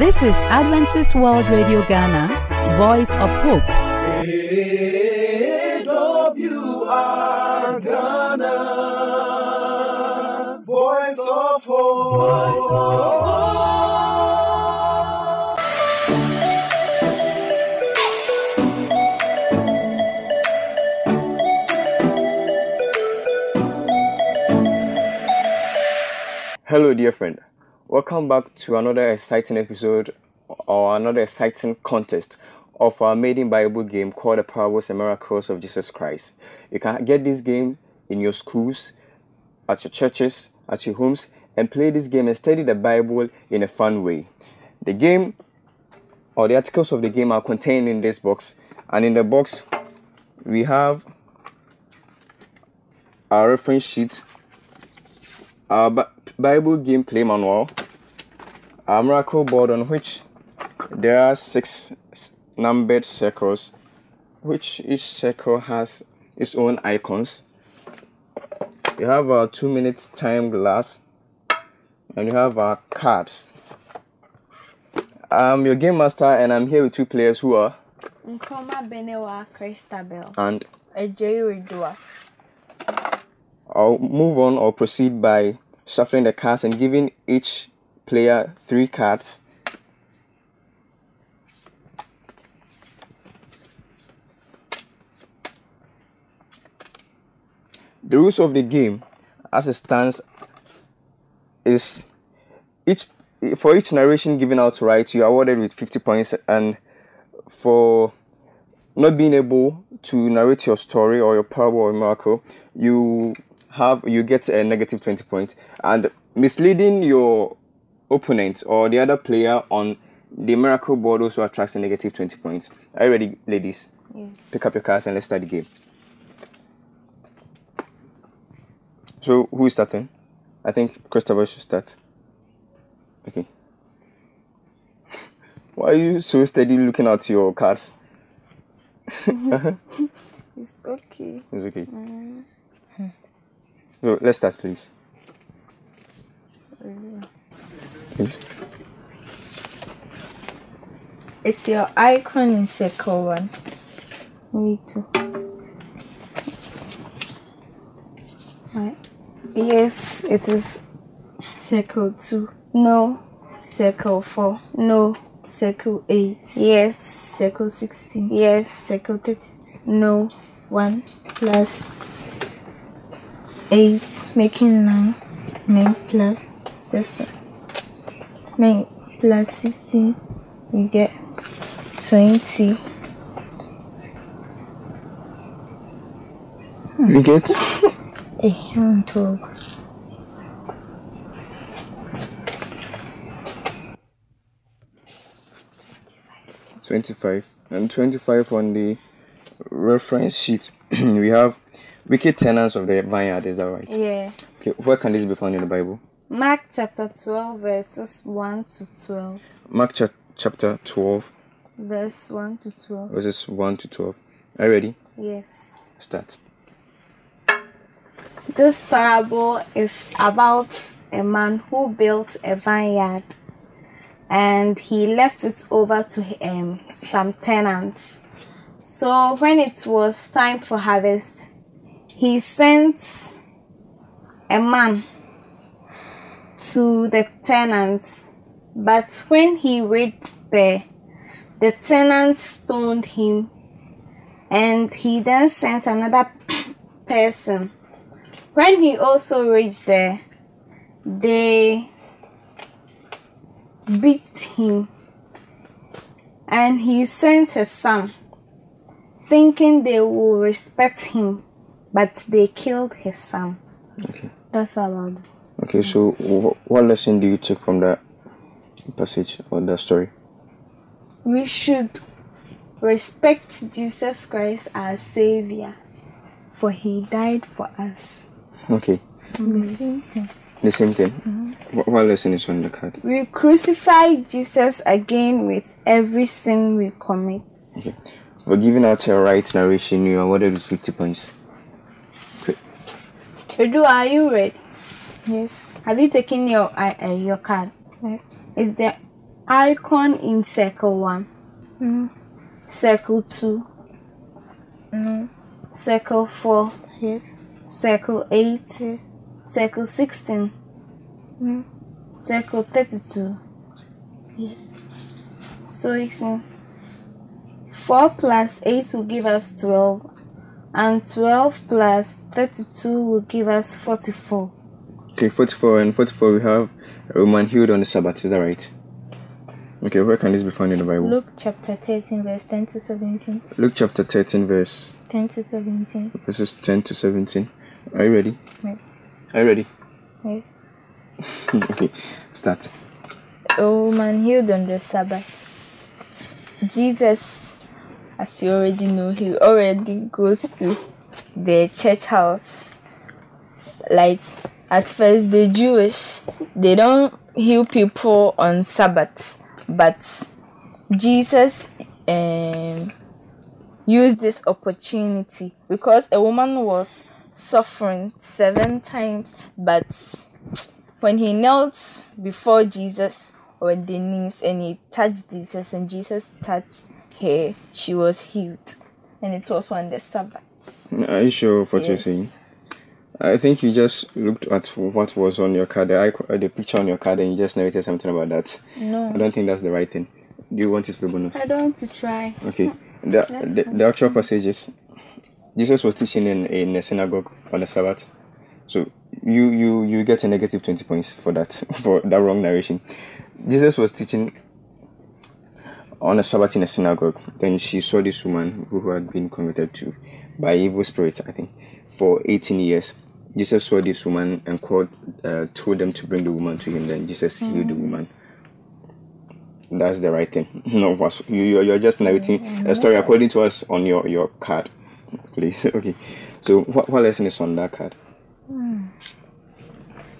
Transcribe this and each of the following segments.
This is Adventist World Radio Ghana, Voice of Hope. AWR Ghana, Voice of Hope. Voice of Hello, dear friend. Welcome back to another exciting episode or another exciting contest of our maiden Bible game called The Parables and Miracles of Jesus Christ. You can get this game in your schools, at your churches, at your homes, and play this game and study the Bible in a fun way. The game or the articles of the game are contained in this box, and in the box, we have our reference sheet our Bi- Bible gameplay manual, a miracle board on which there are six numbered circles, which each circle has its own icons. You have a two minute time glass, and you have our cards. I'm your game master, and I'm here with two players who are Nkrumah Benewa Christabel. and Ejeyi Redua. I'll move on or proceed by shuffling the cards and giving each player three cards. The rules of the game, as it stands, is each for each narration given out right, you are awarded with 50 points, and for not being able to narrate your story or your parable or miracle, you have you get a negative 20 points. And misleading your opponent or the other player on the miracle board also attracts a negative 20 points. Are you ready, ladies? Yes. Pick up your cards and let's start the game. So who is starting? I think Christopher should start. Okay. Why are you so steady looking at your cards? It's okay. It's okay. Mm. So let's start, please. Please. It's your icon in circle one. Me too. Right. Yes, it is. Circle two. No, Circle four. no, Circle eight. yes, Circle sixteen. yes, Circle thirty-two. no, One plus eight, making nine. Nine plus this one. Nine plus sixteen, you get twenty. You get Eh, I'm twelve. twenty-five and twenty-five on the reference sheet. we have wicked tenants of the vineyard. Is that right? yeah. Okay. Where can this be found in the Bible? Mark chapter 12, verses 1 to 12. Mark cha- chapter twelve, Verse 1 to 12. verses one to twelve. Are you ready? Yes. Start. This parable is about a man who built a vineyard and he left it over to um, some tenants. So when it was time for harvest, he sent a man to the tenants. But when he reached there, the tenants stoned him and he then sent another person. When he also reached there, they beat him and he sent his son, thinking they will respect him, but they killed his son. Okay. That's about it. Okay. So, what lesson do you take from that passage or that story? We should respect Jesus Christ as Savior, for he died for us. Okay. Mm-hmm. The same thing. Wh- What lesson is on the card? We crucify Jesus again with every sin we commit. Okay. For giving out a right narration, you are awarded with 50 points. Okay. Edu, are you ready? Yes. Have you taken your uh, uh, your card? Yes. Is there icon in circle one. Circle two. No. Circle four. Yes. Circle eight. Yes. Circle sixteen. Circle thirty-two. Yes. So it's in four plus eight will give us twelve, and twelve plus thirty-two will give us forty-four. Okay, 44 and 44 we have a woman healed on the Sabbath, is that right? Okay, where can this be found in the Bible? Luke chapter 13, verse 10 to 17. Luke chapter 13, verse 10 to 17. verses 10 to 17. Are you ready? Right. Are you ready? Yes. okay, start. A woman healed on the Sabbath. Jesus, as you already know, he already goes to the church house. Like at first, the Jewish they don't heal people on Sabbath, but Jesus um, used this opportunity because a woman was suffering seven times, but when he knelt before Jesus on the knees and he touched Jesus and Jesus touched her, she was healed. And it was on the Sabbath. Are you sure of what you're saying? I think you just looked at what was on your card, the, icon, the picture on your card, and you just narrated something about that. No. I don't think that's the right thing. Do you want it for bonus? I don't want to try. Okay. The, the, the actual passage is Jesus was teaching in, in a synagogue on the Sabbath. So you, you you get a negative 20 points for that, for that wrong narration. Jesus was teaching on a Sabbath in a synagogue. Then she saw this woman who had been converted to by evil spirits, I think, for 18 years. Jesus saw this woman and called, uh, told them to bring the woman to him. Then Jesus hmm. healed the woman. That's the right thing. No, you you- you're just narrating hmm, a story according to us on your your card, please. Okay, so what what lesson is on that card? Hmm.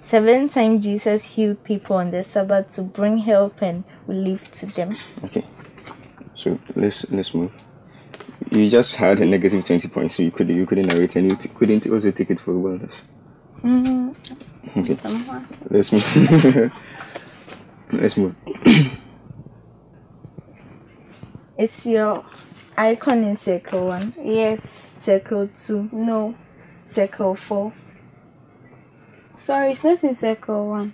Seven times Jesus healed people on the Sabbath to bring help and relief to them. Okay, so let's let's move. You just had a negative twenty points, so you could you couldn't narrate and you t- couldn't also take it for wellness. Mm-hmm. Okay, let's move. let's move. It's your icon in circle one, Yes. circle two, No. circle four. Sorry, it's not in circle one.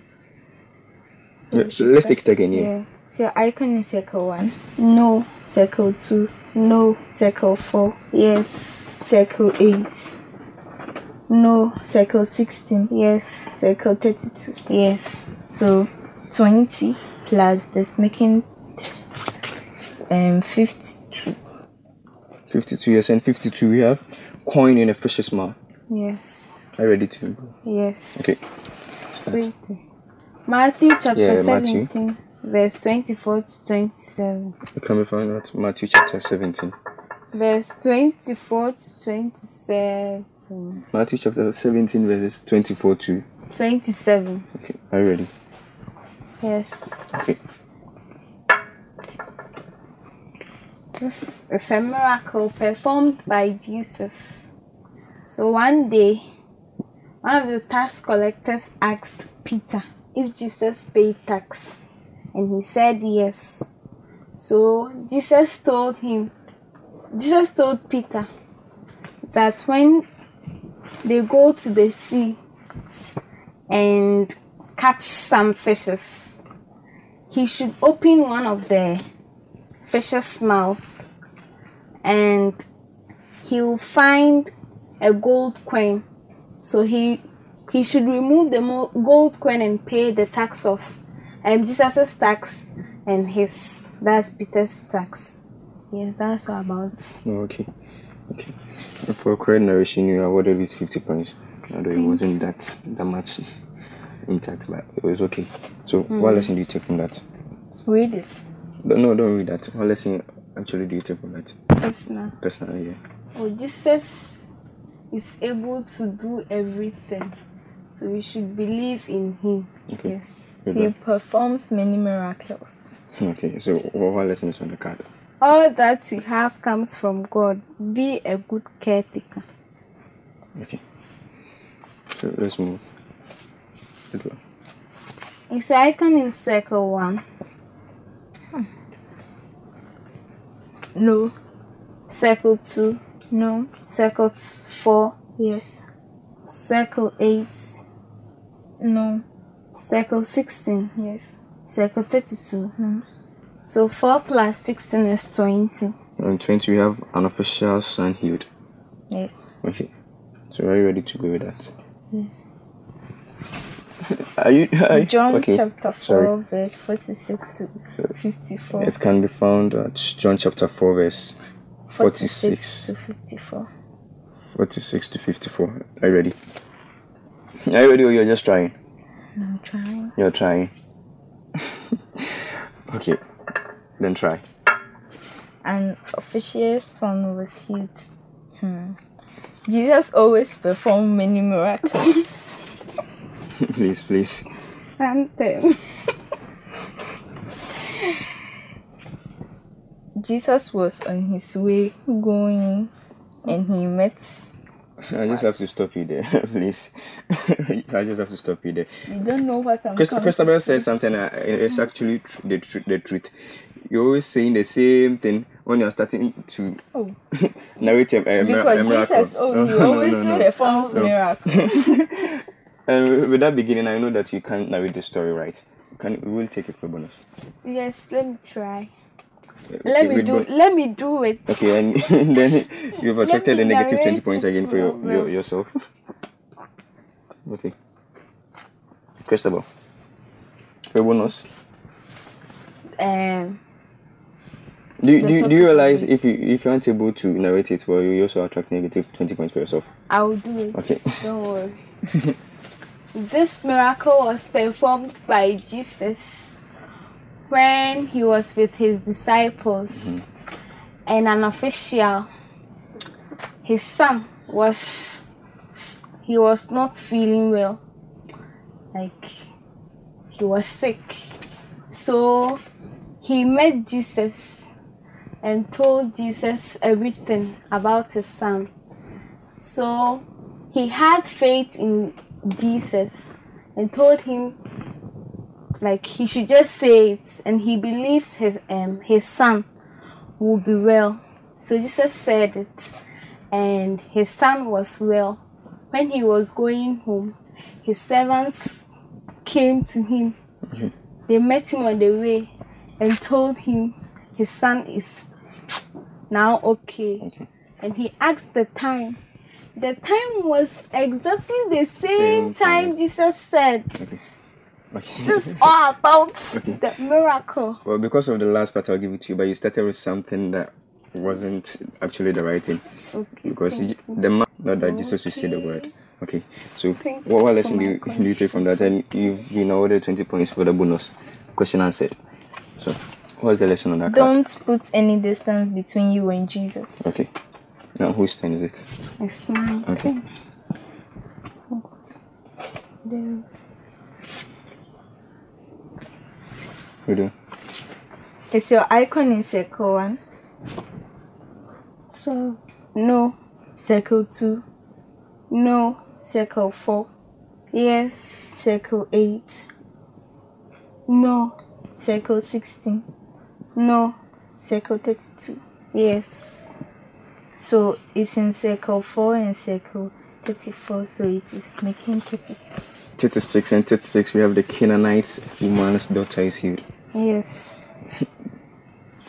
Let's, let's take it again. Yeah. Yeah. It's your icon in circle one, No. circle two, No. circle four, Yes. circle eight, No. circle sixteen, Yes. circle thirty-two. Yes. So 20 plus this making um 52. Fifty-two. Yes, and fifty-two. We have coin in a fish's mouth. Yes. Are you ready to? Yes. Okay. Start. Wait. Matthew chapter Yeah, Matthew. 17, verse 24 to 27. Can we find out Matthew chapter seventeen? Verse 24 to 27. Matthew chapter 17, verses 24 to. 27. Okay, are you ready? Yes. Okay. This is a miracle performed by Jesus. So one day, one of the tax collectors asked Peter if Jesus paid tax, and he said yes. So Jesus told him, Jesus told Peter that when they go to the sea and catch some fishes, he should open one of the fish's mouth and he will find a gold coin so he he should remove the gold coin and pay the tax of um jesus's tax and his that's peter's tax yes that's all about Oh, okay. Okay. For correct narration, you awarded with 50 points. Although it wasn't that that much intact, but it was okay. So, what lesson do you take from that? Read it. No, no, don't read that. What lesson actually do you take from that? personal Personally, yeah. oh jesus is able to do everything so we should believe in him Okay. yes Good He one. performs many miracles. Okay, so what what lesson is on the card? all that you have comes from god be a good caretaker Okay. So, let's move. Good one. It's icon in circle one. Hmm. No. Circle 2. No. Circle 4. Yes. Circle 8. No. Circle 16. Yes. Circle 32. Hmm. So 4 plus 16 is 20. On 20, we have an official son healed. Yes. Okay. So are you ready to go with that? Are you? Are you John okay. chapter 4, Sorry. verse 46 to 54. It can be found at John chapter 4, verse 46, 46 to 54. 46 to 54. Are you ready? Are you ready or you're just trying? I'm trying. You're trying. okay. Then try. An official's son was healed. Hmm. Jesus always performed many miracles. please, please. Anthem. Jesus was on his way going and he met. I just have to stop you there, please. I just have to stop you there. You don't know what I'm Christ- Christabel to said something. Uh, it's actually tr- the, tr- the truth. You're always saying the same thing when you're starting to Oh. narrate a, a, mir- a Because miracle. Jesus, oh, No, he no, always no, no. performs miracles. And with- with that beginning, I know that you can't narrate the story right. Can we will take it for bonus. Yes, let me try. Let me do bon- let me do it. Okay, and, then you've attracted a negative 20 points again for your, your yourself. Okay. Christabel. For bonus. Um Do you, do, you, do you realize if you if you aren't able to narrate it well, you also attract negative 20 points for yourself? I'll do it. Okay. Don't worry. this miracle was performed by Jesus when he was with his disciples mm-hmm. and an official. His son was he was not feeling well. Like he was sick. So he met Jesus and told Jesus everything about his son. So he had faith in Jesus and told him like he should just say it and he believes his um his son will be well. So Jesus said it and his son was well. When he was going home, his servants came to him. They met him on the way and told him his son is now okay. Okay. And he asked the time. The time was exactly the Same same time time. Jesus said. Okay. This is all about the miracle. Well, because of the last part, I'll give it to you, but you started with something that wasn't actually the right thing. Okay. Because the man, not that Jesus will say the word. Okay, so Thank what, what lesson do you, do you take from that? And you've been awarded 20 points for the bonus question answered. So, what's the lesson on that? Don't put any distance between you and Jesus. Okay, now whose turn is it? It's mine. Okay. The- Who do? Is your icon in circle one? So no, Circle two? no, Circle four? yes, Circle eight? no, Circle sixteen? no, Circle thirty-two? yes, So it's in circle four and circle thirty-four. So it is making thirty-six. 36 and 36, we have the Canaanite woman's daughter is healed. Yes.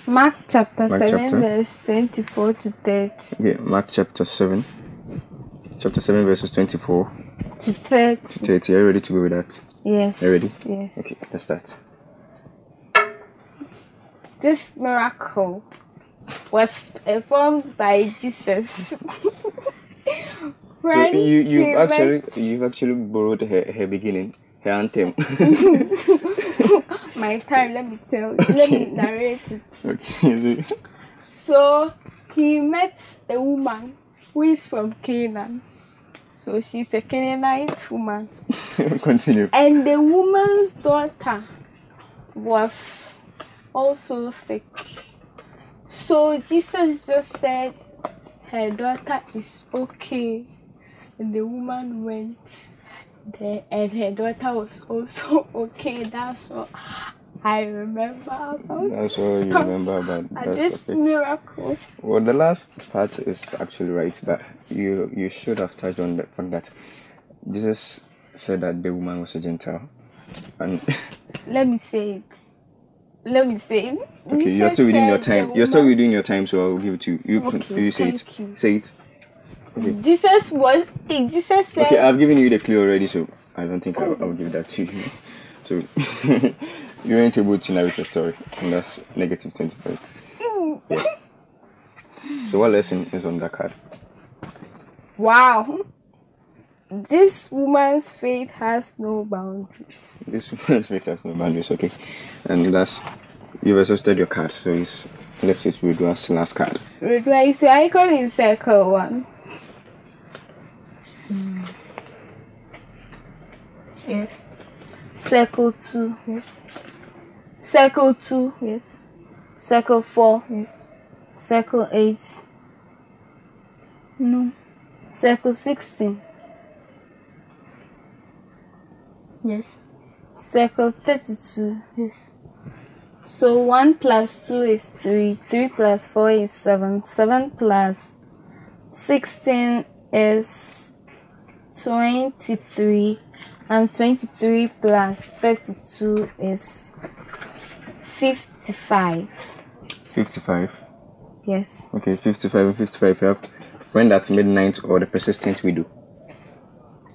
Mark chapter Mark 7, chapter. verse 24 to 30. Okay, Mark chapter 7. Chapter 7, verses 24 To 30. to 30. Are you ready to go with that? Yes. Are you ready? Yes. Okay, let's start. This miracle was performed by Jesus. You, when you, he you've met- actually you've actually borrowed her, her beginning, her anthem. my time, let me tell you, let me narrate it. okay, So he met a woman who is from Canaan. So she's a Canaanite woman. continue. And the woman's daughter was also sick. So Jesus just said, Her daughter is okay. And the woman went there, and her daughter was also okay. That's all. I remember about That's all you remember about that this topic. miracle. Well, the last part is actually right, but you you should have touched on the fact that Jesus said that the woman was a Gentile, and Let me say it. Let me say it. okay, you're still within your time. You're still within your time, so I'll give it to you. You can Okay, you say it. you. Say it. Okay. Jesus was. Eh, Jesus said. Okay, I've given you the clue already, so I don't think I'll, I'll give that to you. So you ain't able to narrate your story, and that's negative twenty points. Yeah. So what lesson is on that card? Wow. This woman's faith has no boundaries. This woman's faith has no boundaries, okay. And that's you've exhausted your cards, so it's left it with us last card. Right, so icon is circle one. Yes. Circle two. Yes. Circle two. Yes. Circle four. Yes. Circle eight. No. Circle sixteen. Yes. Circle thirty-two. Yes. So one plus two is three. Three plus four is seven. Seven plus sixteen is twenty-three. And twenty-three plus thirty-two is fifty-five. Fifty-five. Yes. Okay, fifty-five and fifty-five. You have friend at midnight or the persistent widow.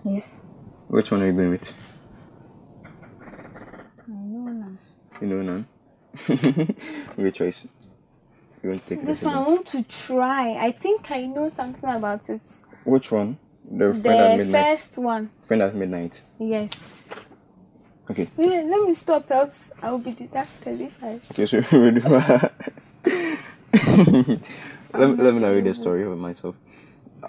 Yes. Which one are you going with? I know now. You know none. Good choice. You want to take This it? one I want to try. I think I know something about it. Which one? The friend at midnight. first one. Friend at midnight. Yes. Okay. Wait, let me stop else I'll be deducted if I Okay, so we do. let, me- let me narrate the story of myself.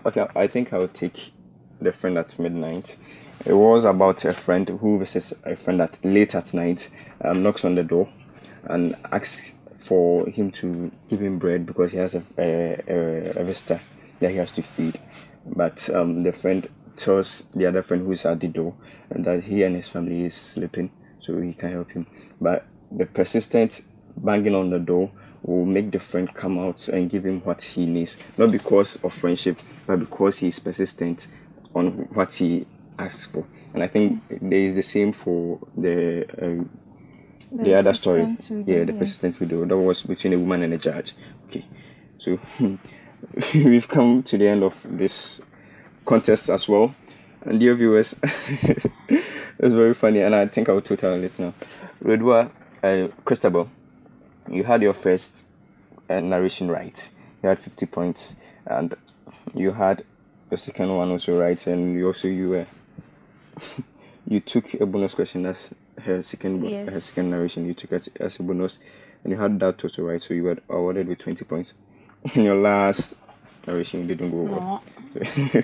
Okay, I think I'll take the friend at midnight. It was about a friend who visits a friend at late at night, um, knocks on the door, and asks for him to give him bread because he has a a, a, a visitor that he has to feed. But um, the friend tells the other friend who is at the door and that he and his family is sleeping, so he can help him. But the persistent banging on the door will make the friend come out and give him what he needs, not because of friendship, but because he is persistent on what he asks for. And I think there is the same for the uh, the, other story. widow, Yeah, the yeah. persistent widow. That was between a woman and a judge. Okay, so we've come to the end of this contest as well. And dear viewers, it was very funny, and I think I will total it now. Redua, uh, Christabel, you had your first uh, narration right. You had 50 points, and you had the second one also right, and you also you were you took a bonus question as her second her second narration. You took it as a bonus, and you had that also right, so you were awarded with 20 points. In your last narration, you didn't go well.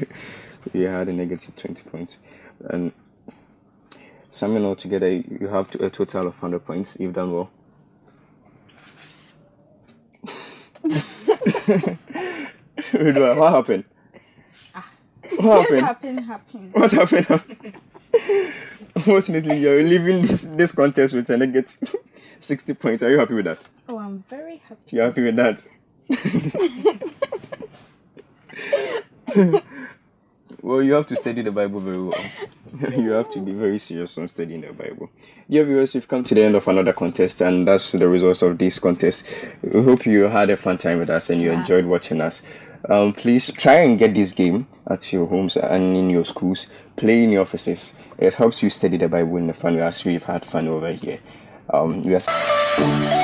you had a negative 20 points, and summing all together, you have to, a total of 100 points. You've done well. Redua, ah. what happened? What happened? Happen, happen. What happened? Unfortunately, you're leaving this this contest with a negative 60 points. Are you happy with that? Oh, I'm very happy. You're happy with that? well, you have to study the Bible very well. you have to be very serious on studying the Bible. Dear viewers, we've come to the end of another contest, and that's the results of this contest. We hope you had a fun time with us and you enjoyed watching us. Um, please try and get this game at your homes and in your schools. Play in your offices. It helps you study the Bible in the fun way as we've had fun over here. Um, we are.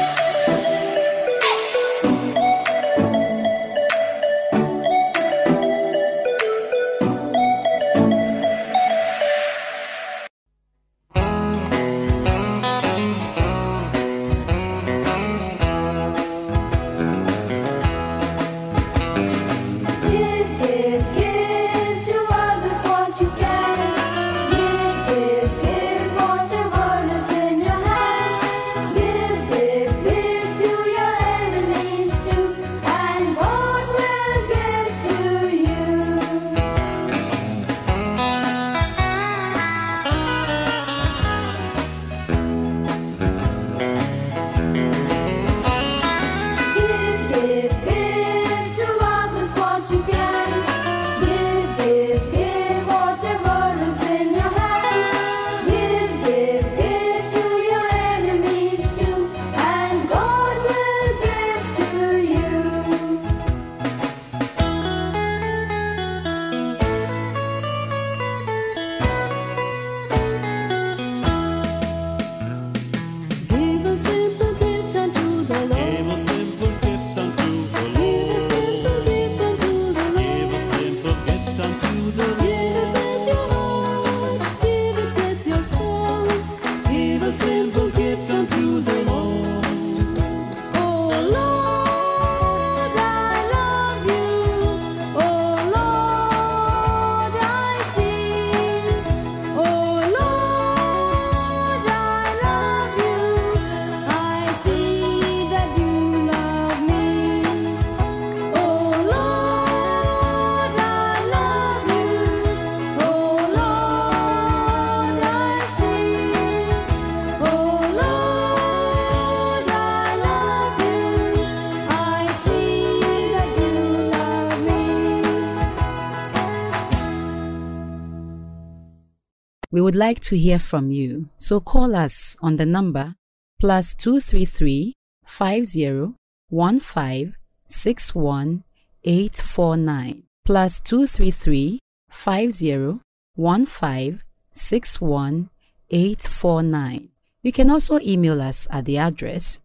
Would like to hear from you, so call us on the number plus 233 50 15 61 849 plus 233 50 15 61 849. You can also email us at the address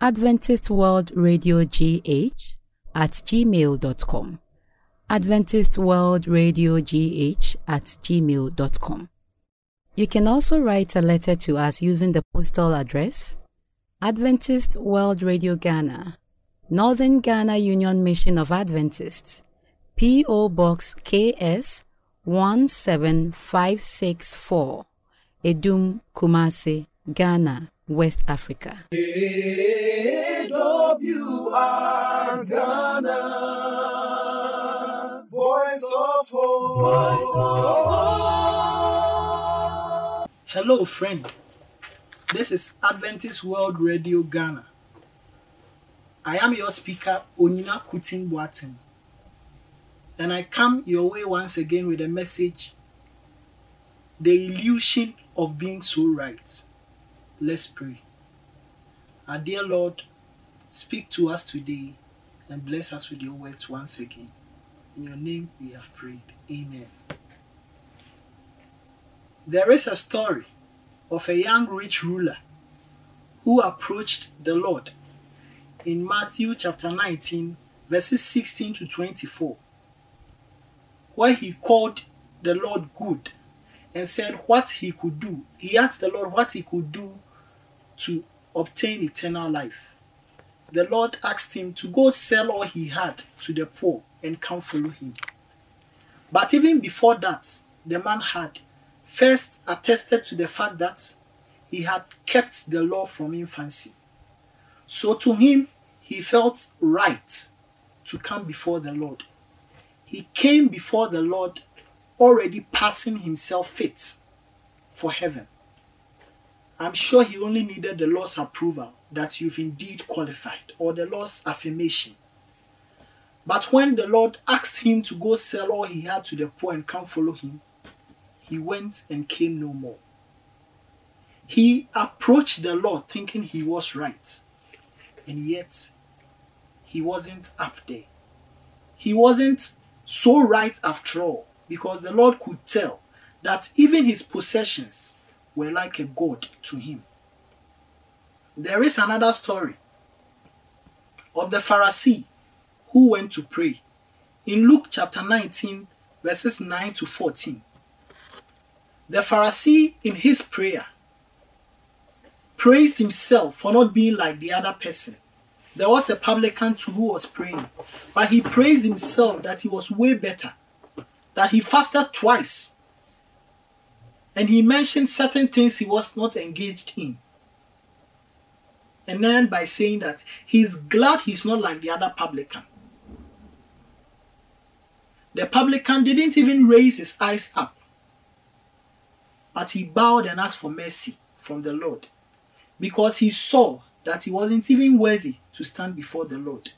Adventist World Radio GH at gmail.com. Adventist World Radio GH at gmail.com. You can also write a letter to us using the postal address Adventist World Radio Ghana, Northern Ghana Union Mission of Adventists, P.O. Box KS 17564, Adum Kumasi, Ghana, West Africa. AWR Ghana. Voice of hope. Voice of Hello, friend. This is Adventist World Radio Ghana. I am your speaker, Onina Kutin Boatin. And I come your way once again with a message The illusion of being so right. Let's pray. Our dear Lord, speak to us today and bless us with your words once again. In your name we have prayed. Amen. There is a story of a young rich ruler who approached the Lord in Matthew chapter 19, verses 16 to 24, where he called the Lord good and said what he could do. He asked the Lord what he could do to obtain eternal life. The Lord asked him to go sell all he had to the poor and come follow him. But even before that, the man had first attested to the fact that he had kept the law from infancy. So to him, he felt right to come before the Lord. He came before the Lord already passing himself fit for heaven. I'm sure he only needed the Lord's approval that you've indeed qualified or the Lord's affirmation. But when the Lord asked him to go sell all he had to the poor and come follow him, he went and came no more. He approached the Lord thinking he was right, and yet he wasn't up there. He wasn't so right after all because the Lord could tell that even his possessions were like a god to him. There is another story of the Pharisee who went to pray in Luke chapter 19, verses 9 to 14. The Pharisee, in his prayer, praised himself for not being like the other person. There was a publican too who was praying, but he praised himself that he was way better, that he fasted twice, and he mentioned certain things he was not engaged in. And then by saying that he's glad he's not like the other publican. The publican didn't even raise his eyes up, but he bowed and asked for mercy from the Lord because he saw that he wasn't even worthy to stand before the Lord.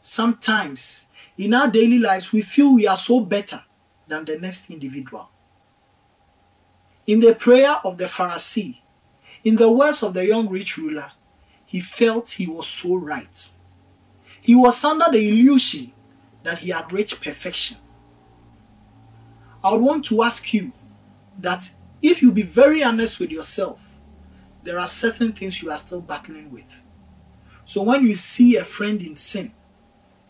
Sometimes in our daily lives, we feel we are so better than the next individual. In the prayer of the Pharisee, in the words of the young rich ruler, he felt he was so right. He was under the illusion that he had reached perfection. I would want to ask you that if you be very honest with yourself, there are certain things you are still battling with. So when you see a friend in sin,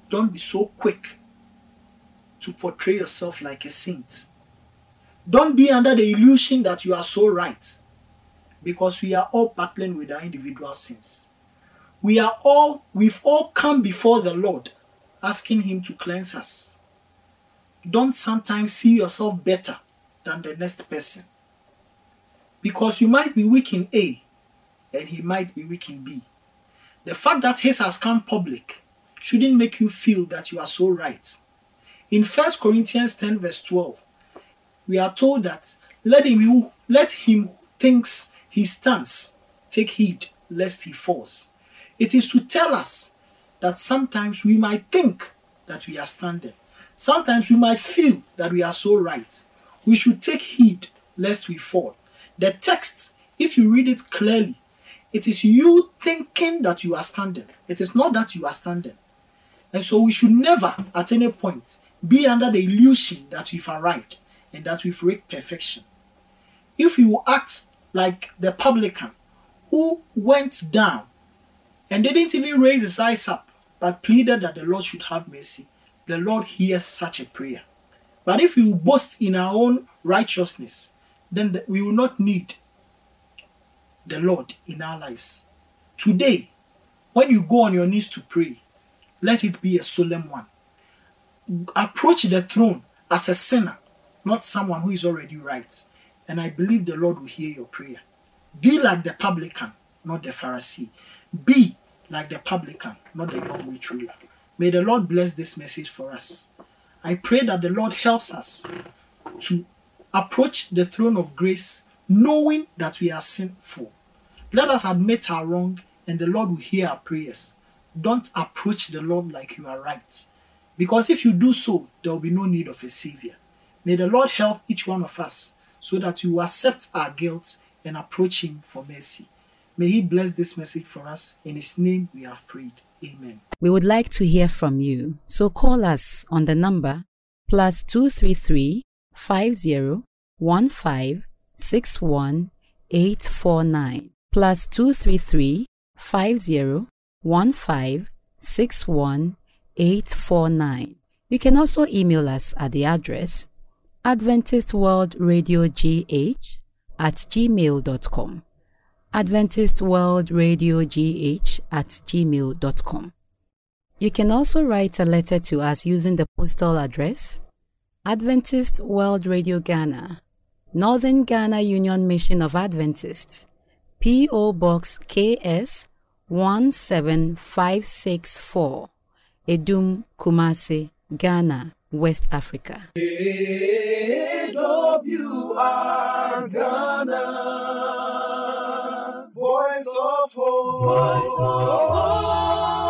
don't be so quick to portray yourself like a saint. Don't be under the illusion that you are so right because we are all battling with our individual sins. We are all, we've all come before the Lord asking Him to cleanse us. Don't sometimes see yourself better than the next person because you might be weak in A and he might be weak in B. The fact that his has come public shouldn't make you feel that you are so right. In 1 Corinthians 10, verse 12, we are told that let him who let him who thinks he stands take heed lest he falls. It is to tell us that sometimes we might think that we are standing. Sometimes we might feel that we are so right. We should take heed lest we fall. The text, if you read it clearly, it is you thinking that you are standing. It is not that you are standing. And so we should never, at any point, be under the illusion that we've arrived and that we've reached perfection. If you act like the publican who went down and didn't even raise his eyes up, but pleaded that the Lord should have mercy, the Lord hears such a prayer. But if we boast in our own righteousness, then we will not need the Lord in our lives. Today, when you go on your knees to pray, let it be a solemn one. Approach the throne as a sinner, not someone who is already right. And I believe the Lord will hear your prayer. Be like the publican, not the Pharisee. Be like the publican, not the young rich ruler. May the Lord bless this message for us. I pray that the Lord helps us to approach the throne of grace knowing that we are sinful. Let us admit our wrong and the Lord will hear our prayers. Don't approach the Lord like you are right. Because if you do so, there will be no need of a Savior. May the Lord help each one of us so that we accept our guilt and approach Him for mercy. May He bless this message for us. In His name we have prayed. Amen. We would like to hear from you, so call us on the number plus 233 50 15 61 849 plus 233 50 15 61 849. You can also email us at the address Adventist World Radio GH at gmail.com. Adventist World Radio GH at gmail.com. You can also write a letter to us using the postal address Adventist World Radio Ghana, Northern Ghana Union Mission of Adventists, P.O. Box KS 17564, Adum Kumasi, Ghana, West Africa. AWR Ghana. Voice of hope. Voice of hope.